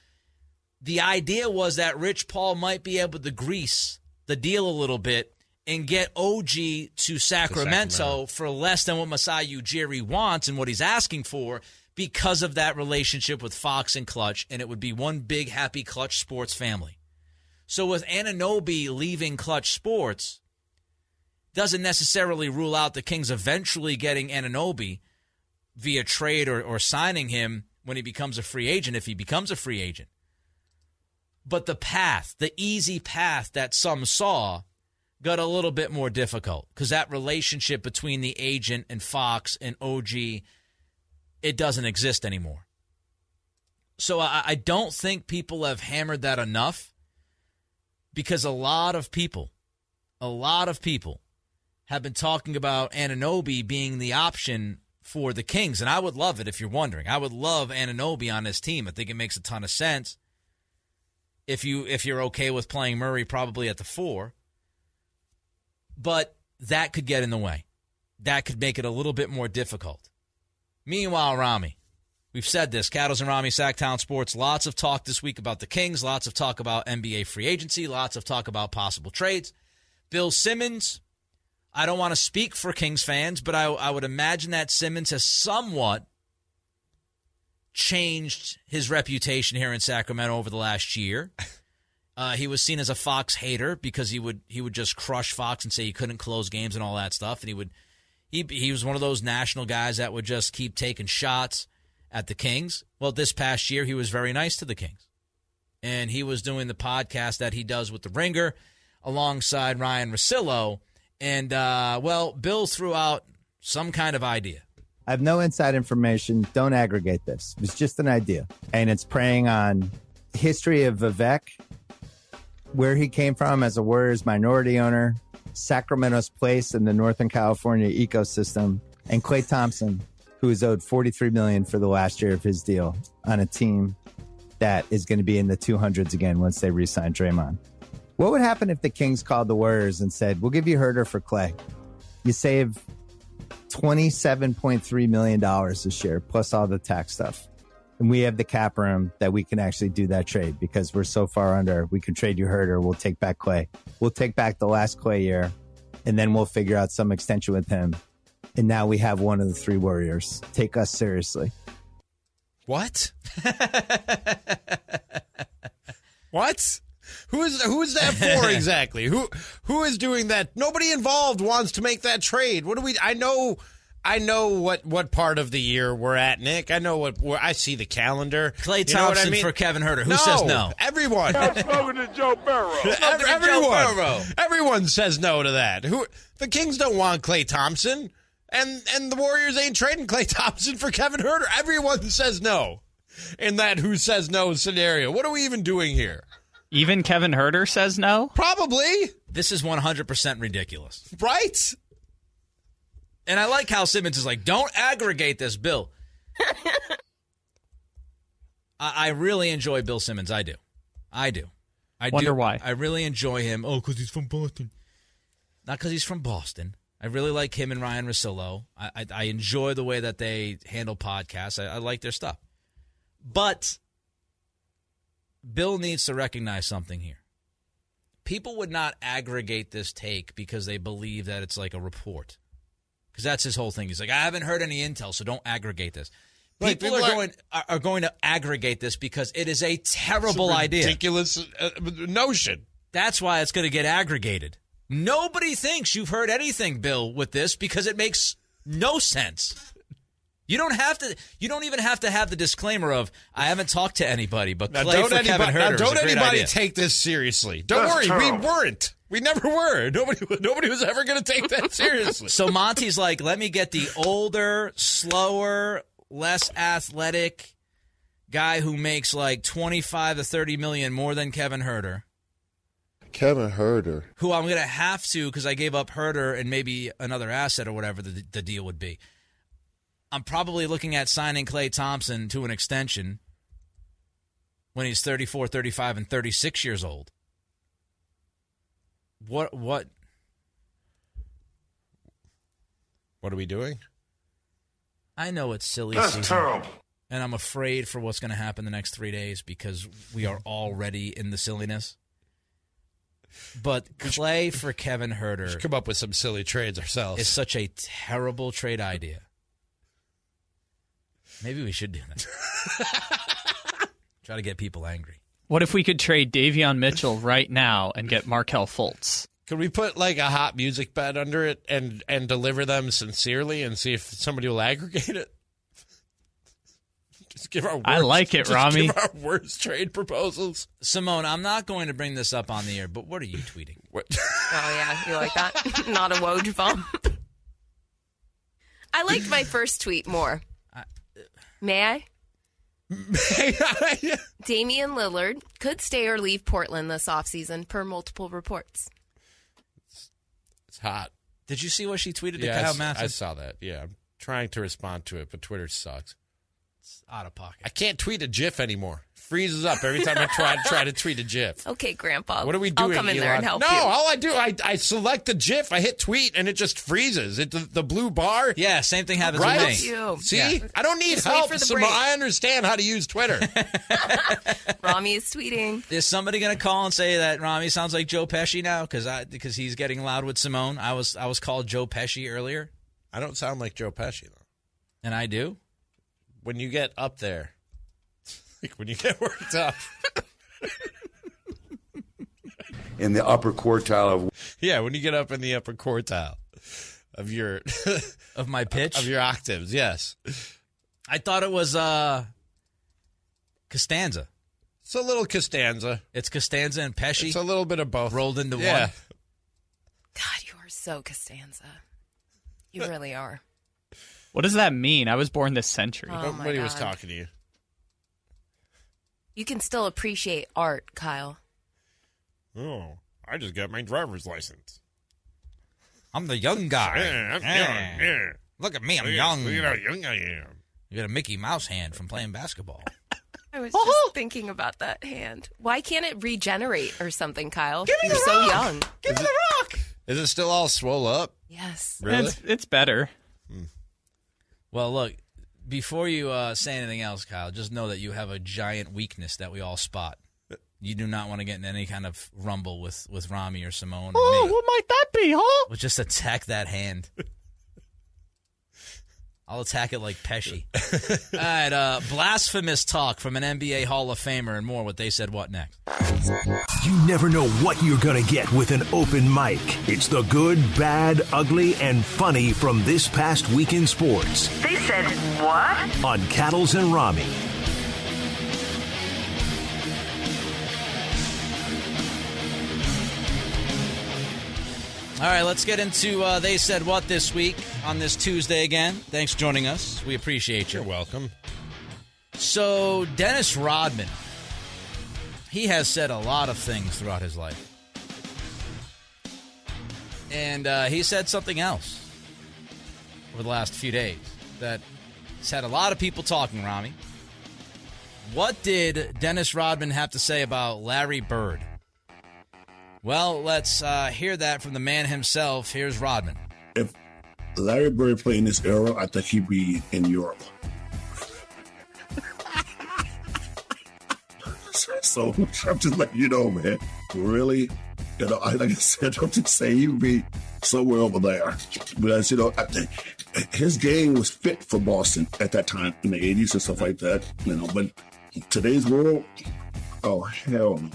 S6: the idea was that Rich Paul might be able to grease the deal a little bit and get OG to Sacramento,
S7: Sacramento.
S6: for less than what Masai Ujiri wants and what he's asking for because of that relationship with Fox and Clutch, and it would be one big happy Clutch Sports family. So with Anunoby leaving Clutch Sports, doesn't necessarily rule out the Kings eventually getting Anunoby via trade or, or signing him when he becomes a free agent, if he becomes a free agent. But the path, the easy path that some saw, got a little bit more difficult because that relationship between the agent and Fox and OG, it doesn't exist anymore. So I, I don't think people have hammered that enough because a lot of people, a lot of people have been talking about Anunoby being the option for the Kings. And I would love it if you're wondering. I would love Anunoby on this team. I think it makes a ton of sense. If you if you're okay with playing Murray probably at the four. But that could get in the way. That could make it a little bit more difficult. Meanwhile, Ramie, we've said this, Cattles and Ramie, Sactown Sports, lots of talk this week about the Kings, lots of talk about NBA free agency, lots of talk about possible trades. Bill Simmons, I don't want to speak for Kings fans, but I, I would imagine that Simmons has somewhat changed his reputation here in Sacramento over the last year. Uh, he was seen as a Fox hater because he would he would just crush Fox and say he couldn't close games and all that stuff, and he would he he was one of those national guys that would just keep taking shots at the Kings. Well, this past year he was very nice to the Kings, and he was doing the podcast that he does with the Ringer alongside Ryan Russillo, and uh, well, Bill threw out some kind of idea.
S11: I have no inside information. Don't aggregate this. It's just an idea, and it's preying on history of Vivek where he came from as a Warriors minority owner, Sacramento's place in the Northern California ecosystem, and Klay Thompson, who is owed 43 million for the last year of his deal on a team that is going to be in the 200s again once they re-sign Draymond. What would happen if the Kings called the Warriors and said, "We'll give you Huerter for Klay. You save 27.3 million dollars this year plus all the tax stuff." and we have the cap room that we can actually do that trade because we're so far under. We can trade you Huerter. We'll take back Klay. We'll take back the last Klay year, and then we'll figure out some extension with him. And now we have one of the three Warriors. Take us seriously.
S7: What? what? Who is who is that for exactly? who who is doing that? Nobody involved wants to make that trade. What do we? I know I know what, what part of the year we're at, Nick. I know what where I see the calendar.
S6: Klay
S7: You
S6: Thompson
S7: I mean?
S6: for Kevin Huerter. Who
S7: no,
S6: says no?
S7: Everyone.
S9: I'm smoking to Joe Burrow.
S7: Ev-
S6: to Joe
S7: everyone.
S6: Burrow.
S7: Everyone says no to that. Who the Kings don't want Klay Thompson, and and the Warriors ain't trading Klay Thompson for Kevin Huerter. Everyone says no in that who says no scenario. What are we even doing here?
S8: Even Kevin Huerter says no.
S7: Probably
S6: This is 100% ridiculous.
S7: right.
S6: And I like how Simmons is like, don't aggregate this, Bill. I, I really enjoy Bill Simmons. I do. I do. I
S8: Wonder
S6: do.
S8: why.
S6: I really enjoy him. Oh, because he's from Boston. Not because he's from Boston. I really like him and Ryan Russillo. I, I, I enjoy the way that they handle podcasts. I, I like their stuff. But Bill needs to recognize something here. People would not aggregate this take because they believe that it's like a report. Because that's his whole thing. He's like, I haven't heard any intel, so don't aggregate this.
S7: Right,
S6: People,
S7: people
S6: are
S7: are-
S6: going are, going to aggregate this because it is a terrible idea.
S7: Ridiculous uh, notion.
S6: That's why it's going to get aggregated. Nobody thinks you've heard anything, Bill, with this because it makes no sense. You don't have to. You don't even have to have the disclaimer of "I haven't talked to anybody." But
S7: Now,
S6: play
S7: don't
S6: for
S7: anybody,
S6: Kevin
S7: now, don't
S6: a great
S7: anybody
S6: idea.
S7: take this seriously. Don't
S9: That's
S7: worry, we weren't. We never were. Nobody, nobody was ever going to take that seriously.
S6: So Monte's like, let me get the older, slower, less athletic guy who makes like 25 to 30 million more than Kevin Huerter.
S4: Kevin Huerter,
S6: who I'm going to have to because I gave up Huerter and maybe another asset or whatever the, the deal would be. I'm probably looking at signing Klay Thompson to an extension when he's 34, 35, and 36 years old. What what
S7: what are we doing?
S6: I know it's silly.
S9: That's
S6: season.
S9: terrible.
S6: And I'm afraid for what's going to happen the next three days because we are already in the silliness. But Klay for Kevin Huerter
S7: Come up with some silly trades ourselves.
S6: is such a terrible trade idea. Maybe we should do that. Try to get people angry.
S8: What if we could trade Davion Mitchell right now and get Markelle Fultz?
S7: Could we put like a hot music bed under it and and deliver them sincerely and see if somebody will aggregate it? Just give our worst,
S8: I like it,
S7: just
S8: Ramie.
S7: Give our worst trade proposals.
S6: Simone, I'm not going to bring this up on the air, but what are you tweeting?
S7: What?
S2: Oh yeah, you like that? Not a Woj bomb. I liked my first tweet more. May I? Damian Lillard could stay or leave Portland this offseason per multiple reports.
S7: it's hot.
S6: Did you see what she tweeted to
S7: Yeah, I
S6: Kyle
S7: s-
S6: Matson?
S7: I saw that. Yeah, I'm trying to respond to it, but Twitter sucks.
S6: It's out of pocket.
S7: I can't tweet a GIF anymore. Freezes up every time I try try to tweet a GIF.
S2: Okay, Grandpa.
S7: What are we doing?
S2: I'll come in there and help
S7: no,
S2: you.
S7: all I do, I, I select the GIF, I hit tweet, and it just freezes. It the, the blue bar.
S6: Yeah, same thing happens
S7: Right?
S6: with me.
S2: You.
S7: See,
S6: Yeah.
S7: I don't need
S2: Just
S7: help.
S2: for the
S7: Simone.
S2: break.
S7: I understand how to use Twitter.
S2: Ramie is tweeting.
S6: Is somebody going to call and say that Ramie sounds like Joe Pesci now because I because he's getting loud with Simone? I was I was called Joe Pesci earlier,
S7: I don't sound like Joe Pesci though.
S6: and I do.
S7: When you get up there, like when you get worked up.
S10: In the upper quartile of
S7: Yeah, when you get up in the upper quartile of your
S6: Of my pitch,
S7: of your octaves, yes.
S6: I thought it was uh Costanza.
S7: It's a little Costanza.
S6: It's Costanza and Pesci
S7: It's a little bit of both
S6: rolled into
S7: Yeah.
S6: one.
S2: God, you are so Costanza. You really are.
S8: What does that mean? I was born this century.
S2: Oh, my
S7: Nobody was
S2: God.
S7: talking to you.
S2: You can still appreciate art, Kyle.
S7: Oh, I just got my driver's license.
S6: I'm the young guy.
S7: Yeah, I'm
S6: Yeah.
S7: young. Yeah.
S6: Look at me, I'm
S7: Look at-
S6: young.
S7: Look at how young I am.
S6: You got a Mickey Mouse hand from playing basketball.
S2: I was oh. just thinking about that hand. Why can't it regenerate or something, Kyle? You're so young.
S6: Give me the rock.
S7: Is it still all swole up?
S2: Yes.
S7: Really?
S8: It's, it's better. Hmm.
S6: Well, look, before you uh, say anything else, Kyle, just know that you have a giant weakness that we all spot. You do not want to get in any kind of rumble with, with Ramie or Simone or
S8: Oh,
S6: me.
S8: what might that be, huh?
S6: We'll just attack that hand. I'll attack it like Pesci. All right, uh, blasphemous talk from an NBA Hall of Famer and more. What they said. What next?
S1: You never know what you're going to get with an open mic. It's the good, bad, ugly, and funny from this past week in sports
S5: They said what?
S1: on Cattles and Ramie.
S6: All right, let's get into uh, they said what this week on this Tuesday again. Thanks for joining us. We appreciate you.
S7: You're welcome.
S6: So, Dennis Rodman, he has said a lot of things throughout his life. And uh, he said something else over the last few days that has had a lot of people talking, Ramie. What did Dennis Rodman have to say about Larry Bird? Well, let's uh, hear that from the man himself. Here's Rodman.
S10: if Larry Bird played in this era, I think he'd be in Europe. so I'm just letting you know, man, really, you know, I like I said, I'm just saying he'd be somewhere over there because you know, I think his game was fit for Boston at that time in the '80s and stuff like that. You know, but today's world, oh hell no.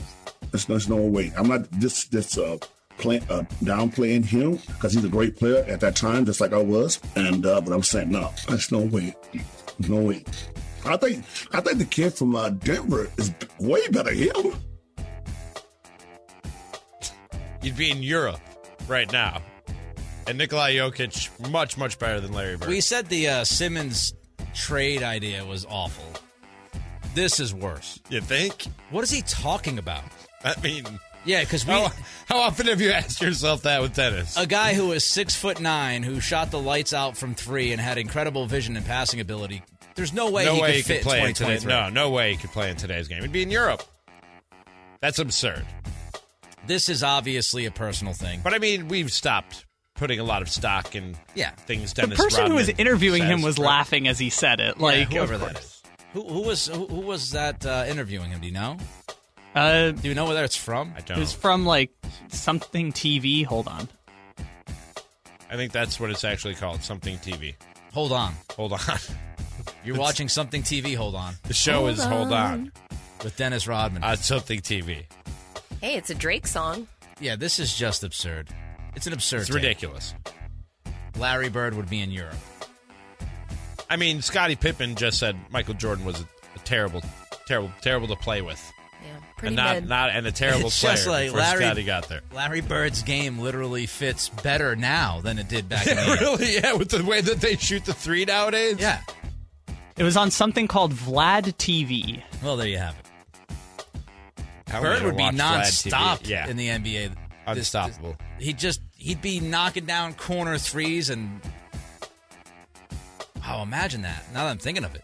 S10: There's, there's no way. I'm not this this uh, play, uh downplaying him because he's a great player at that time, just like I was. And uh, but I'm saying no, there's no way, no way. I think I think the kid from uh, Denver is way better than him.
S7: You'd be in Europe right now. And Nikolai Jokic, much, much better than Larry Bird.
S6: We said the uh, Simmons trade idea was awful. This is worse.
S7: you think?
S6: What is he talking about?
S7: I mean,
S6: Yeah, because we
S7: how, how often have you asked yourself that with tennis?
S6: a guy who was six foot nine who shot the lights out from three and had incredible vision and passing ability. There's no way
S7: no
S6: he
S7: way
S6: could
S7: he
S6: fit
S7: could play
S6: in
S7: in today.
S6: 2023.
S7: No, no way he could play in today's game. He'd be in Europe. That's absurd.
S6: This is obviously a personal thing.
S7: But I mean, we've stopped putting a lot of stock in
S6: Yeah.
S7: things.
S8: The
S7: Dennis
S8: person who was
S7: Rodman
S8: interviewing him was
S7: right?
S8: laughing as he said it. Like,
S6: yeah, whoever
S8: of
S6: that Who, who was who, who was that uh, interviewing him? Do you know?
S8: Uh,
S6: Do you know where it's from?
S7: I don't.
S8: was from like something TV. Hold on.
S7: I think that's what it's actually called. Something TV.
S6: Hold on.
S7: Hold on.
S6: You're watching something TV. Hold on
S7: The show is Hold On.
S6: with Dennis Rodman.
S7: On Something TV.
S2: Hey, it's a Drake song.
S6: Yeah, this is just absurd. It's an absurd.
S7: It's
S6: take.
S7: ridiculous.
S6: Larry Bird would be in Europe.
S7: I mean, Scottie Pippen just said Michael Jordan was a, a terrible, terrible, terrible to play with,
S2: Yeah, pretty
S7: and not
S2: mid.
S7: not and a terrible
S6: It's
S7: player
S6: just like
S7: before
S6: Larry-
S7: Scottie got there.
S6: Larry Bird's game literally fits better now than it did back in the
S7: really? Yeah, with the way that they shoot the three nowadays.
S6: Yeah.
S8: It was on something called Vlad TV.
S6: Well, there you have it.
S7: How I
S6: Bird would be
S7: watch Vlad
S6: nonstop
S7: Yeah,
S6: in the NBA. This-
S7: unstoppable.
S6: He'd just he'd be knocking down corner threes and oh, imagine that. Now that I'm thinking of it,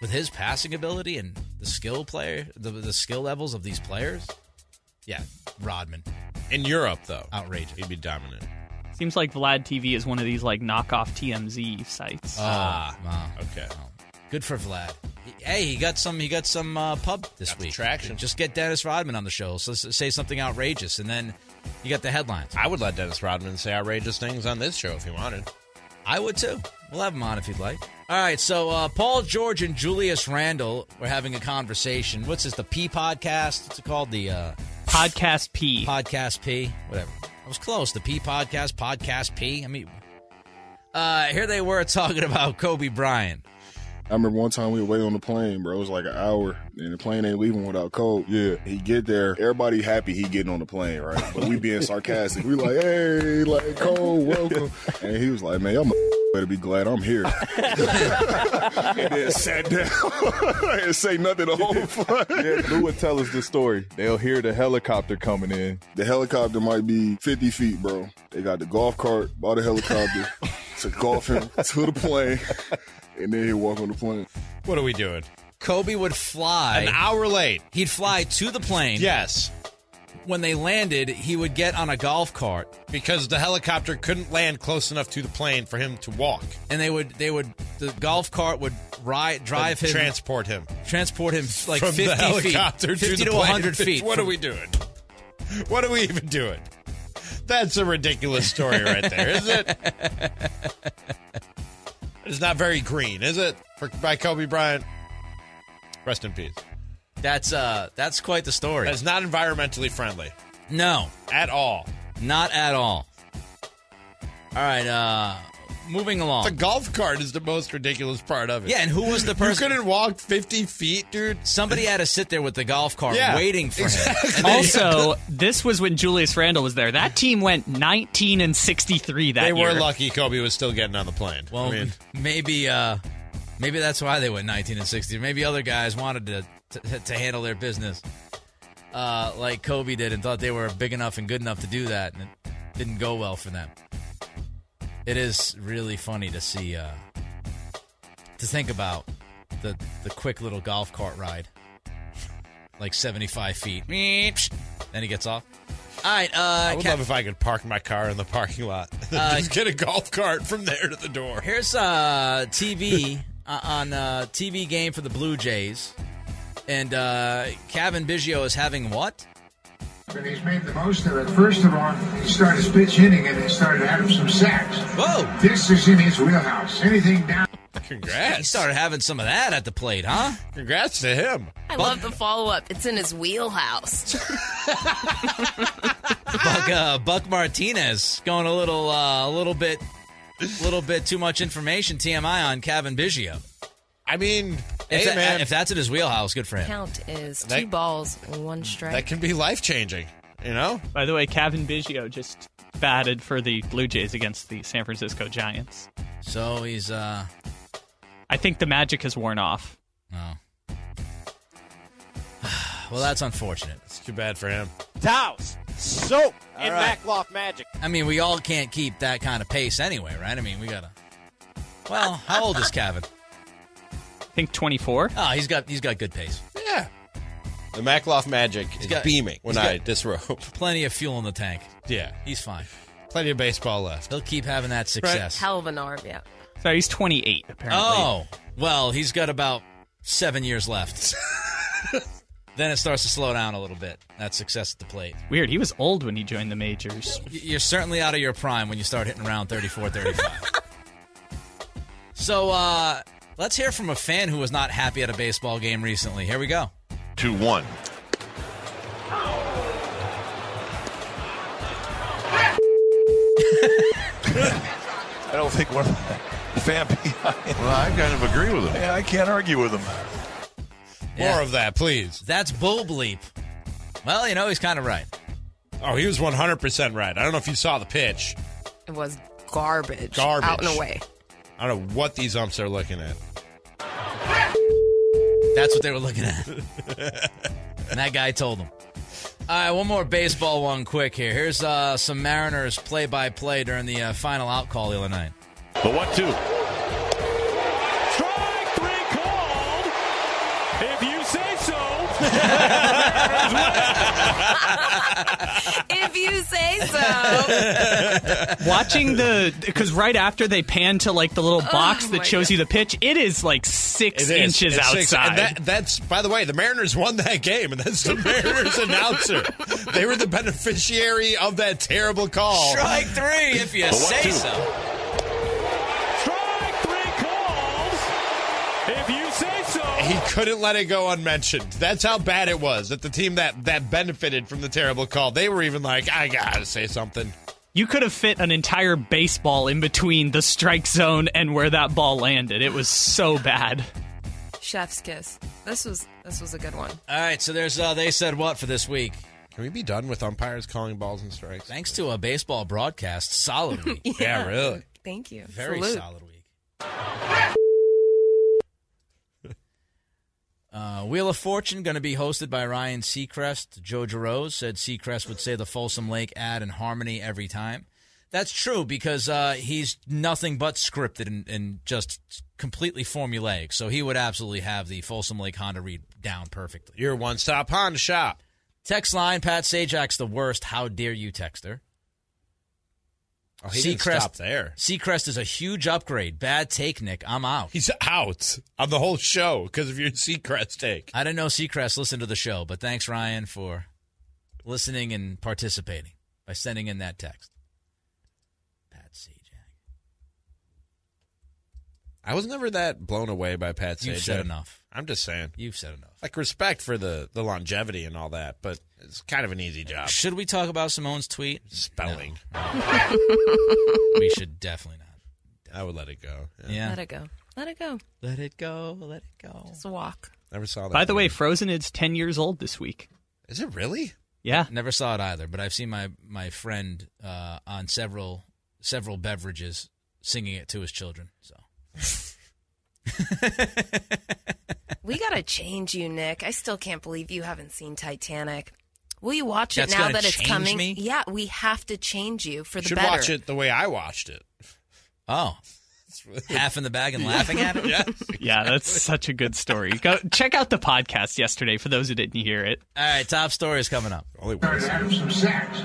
S6: with his passing ability and the skill player, the the skill levels of these players, yeah, Rodman,
S7: In Europe, though,
S6: outrageous.
S7: he'd be dominant.
S8: Seems like Vlad TV is one of these like knockoff TMZ sites.
S6: Ah, wow.
S7: Okay.
S6: Good for Vlad. Hey, he got some. He got some uh, pub this
S7: Got the
S6: week.
S7: traction.
S6: Just get Dennis Rodman on the show. So s- say something outrageous, and then you got the headlines.
S7: I would let Dennis Rodman say outrageous things on this show if he wanted.
S6: I would too. We'll have him on if you'd like. All right. So uh, Paul George and Julius Randle were having a conversation. What's this? The P podcast? What's it called? The uh,
S8: Podcast P.
S6: podcast P. Whatever. I was close. The P podcast. Podcast P. I mean, uh, here they were talking about Kobe Bryant.
S12: I remember one time we were waiting on the plane, bro. It was like an hour, and the plane ain't leaving without Cole. Yeah, he get there, everybody happy he getting on the plane, right? But we being sarcastic. We like, hey, like Cole, welcome, and he was like, man, y'all better be glad I'm here. and then sat down and say nothing the whole flight.
S13: Yeah, Lou would tell us the story. They'll hear the helicopter coming in.
S12: The helicopter might be 50 feet, bro. They got the golf cart by the helicopter to golf him to the plane, and then he'll walk on the plane.
S7: What are we doing?
S6: Kobe would fly
S7: An hour late.
S6: He'd fly to the plane.
S7: Yes,
S6: When they landed, he would get on a golf cart,
S7: because the helicopter couldn't land close enough to the plane for him to walk.
S6: and they would they would the golf cart would ride drive him
S7: transport him
S6: transport him like
S7: from
S6: 50
S7: the helicopter
S6: feet, 50
S7: to,
S6: to,
S7: the
S6: 100
S7: plane.
S6: feet.
S7: What are we doing? What are we even doing? That's a ridiculous story right there, is it? It's not very green, is it? For, by Kobe Bryant. Rest in peace.
S6: That's uh that's quite the story.
S7: That's not environmentally friendly
S6: no,
S7: at all.
S6: not at all. All right, uh moving along.
S7: The golf cart is the most ridiculous part of it.
S6: yeah, and who was the person
S7: You
S6: person?
S7: couldn't walk 50 feet, dude.
S6: Somebody had to sit there with the golf cart
S7: Yeah,
S6: waiting for him.
S7: exactly.
S8: Also, this was when Julius Randle was there. That team went 19 and 63 that
S7: They were lucky Kobe was still getting on the plane.
S6: Well,
S7: I mean,
S6: maybe uh maybe that's why they went 19 and 60. Maybe other guys wanted to to, to handle their business uh, like Kobe did and thought they were big enough and good enough to do that, and it didn't go well for them. It is really funny to see uh, to think about the the quick little golf cart ride, like 75 feet. Then he gets off. All right, uh,
S7: I would
S6: Cap-
S7: love if I could park my car in the parking lot.
S6: Uh,
S7: Just get a golf cart from there to the door.
S6: Here's uh, TV uh, on uh, TV game for the Blue Jays, and uh, Cavan Biggio is having what?
S14: But he's made the most of it. First of all, he started his pitch hitting and he started having some sacks.
S6: Whoa!
S14: This is in his wheelhouse. Anything down.
S7: Congrats.
S6: He started having some of that at the plate, huh?
S7: Congrats to him.
S2: I love the follow up. It's in his wheelhouse.
S6: Buck, uh, Buck Martinez going a little, uh, a little bit, a little bit too much information. TMI on Cavan Biggio.
S7: I mean,
S6: If,
S7: hey,
S6: that-
S7: man,
S6: if that's in his wheelhouse, good for him.
S2: Count is two
S7: That-
S2: balls, one strike.
S7: that can be life changing. You know,
S8: By the way, Cavan Biggio just batted for the Blue Jays against the San Francisco Giants.
S6: So he's, uh,
S8: I think the magic has worn off.
S6: oh. well, that's unfortunate.
S7: it's too bad for him.
S9: Towels, soap, and
S6: right.
S9: Macloff magic.
S6: I mean, we all can't keep that kind of pace anyway, right? I mean, we gotta. Well, how old is Kevin?
S8: I think 24.
S6: Oh, he's got he's got good pace.
S7: Yeah. The Macloff magic is
S6: got-
S7: beaming when I
S6: got-
S7: disrobe.
S6: Plenty of fuel in the tank.
S7: Yeah,
S6: He's fine.
S7: plenty of baseball left.
S6: He'll keep having that success.
S2: Hell of an arm, yeah.
S8: So he's 28, apparently.
S6: Oh, well, he's got about seven years left. then it starts to slow down a little bit. That success at the plate.
S8: Weird. He was old when he joined the majors.
S6: You're certainly out of your prime when you start hitting around 34, 35. so uh, Let's hear from a fan who was not happy at a baseball game recently. Here we go.
S15: 2 1. I don't think one fan behind.
S16: Well, I kind of agree with him.
S15: Yeah, I can't argue with him. Yeah.
S7: More of that, please.
S6: That's bull bleep. Well, you know, he's kind of right.
S7: Oh, he was 100% right. I don't know if you saw the pitch.
S17: It was garbage.
S7: Garbage.
S17: Out and away.
S7: I don't know what these umps are looking at.
S6: That's what they were looking at. and that guy told them. All right, one more baseball one quick here. Here's uh, some Mariners play by play during the uh, final out call the other night.
S16: The one two.
S9: Strike three called. If you say so.
S17: if you say so.
S8: Watching the because right after they pan to like the little box
S17: Oh
S8: that
S17: my
S8: shows you the pitch, it is like six
S7: It is.
S8: inches
S7: It's six-
S8: outside.
S7: and that, that's by the way, the Mariners won that game, and that's the Mariners announcer. They were the beneficiary of that terrible call.
S6: Strike three, if you say so.
S7: Couldn't let it go unmentioned. That's how bad it was. That the team that that benefited from the terrible call, they were even like, I gotta say something.
S8: you could have fit an entire baseball in between the strike zone and where that ball landed. It was so bad.
S17: Chef's kiss. This was this was a good one.
S6: All right, so there's uh, they said what for this week.
S7: Can we be done with umpires calling balls and strikes?
S6: Thanks to a baseball broadcast, solid week.
S17: Yeah.
S7: really.
S17: Thank you.
S6: Very
S17: Salute.
S6: solid week. Uh, Wheel of Fortune going to be hosted by Ryan Seacrest. Joe Giroux said Seacrest would say the Folsom Lake ad in harmony every time. That's true because uh, he's nothing but scripted and, and just completely formulaic. So he would absolutely have the Folsom Lake Honda read down perfectly.
S7: Your one stop Honda shop.
S6: Text line Pat Sajak's the worst. How dare you, texter?
S7: Oh, stop there.
S6: Seacrest is a huge upgrade. Bad take, Nick. I'm out.
S7: He's out on the whole show because of your Seacrest take.
S6: I didn't know Seacrest listened to the show, but thanks, Ryan, for listening and participating by sending in that text. Pat Sajak.
S7: I was never that blown away by Pat Sajak.
S6: You've said enough.
S7: I'm just saying.
S6: You've said enough.
S7: Like respect for the the longevity and all that, but it's kind of an easy job.
S6: Should we talk about Simone's tweet?
S7: Spelling.
S6: we should definitely not.
S7: I would let it go.
S6: Yeah.
S17: Let it go. Let it go.
S6: Let it go. Let it go.
S17: Just walk.
S7: Never saw that.
S8: By the way. Frozen is ten years old this week.
S7: is it really?
S8: Yeah.
S6: Never saw it either, but I've seen my my friend uh, on several several beverages singing it to his children. So
S17: We gotta change you, Nick. I still can't believe you haven't seen Titanic. Will you watch it
S6: That's
S17: now
S6: gonna
S17: that it's
S6: change
S17: coming?
S6: me?
S17: Yeah, we have to change you for the
S7: Should
S17: better.
S7: watch it the way I watched it.
S6: oh, half in the bag and laughing at it.
S7: yeah.
S8: Yeah, that's such a good story. Go check out the podcast yesterday for those who didn't hear it.
S6: All right, top story is coming up.
S7: Only
S14: Started having some sacks.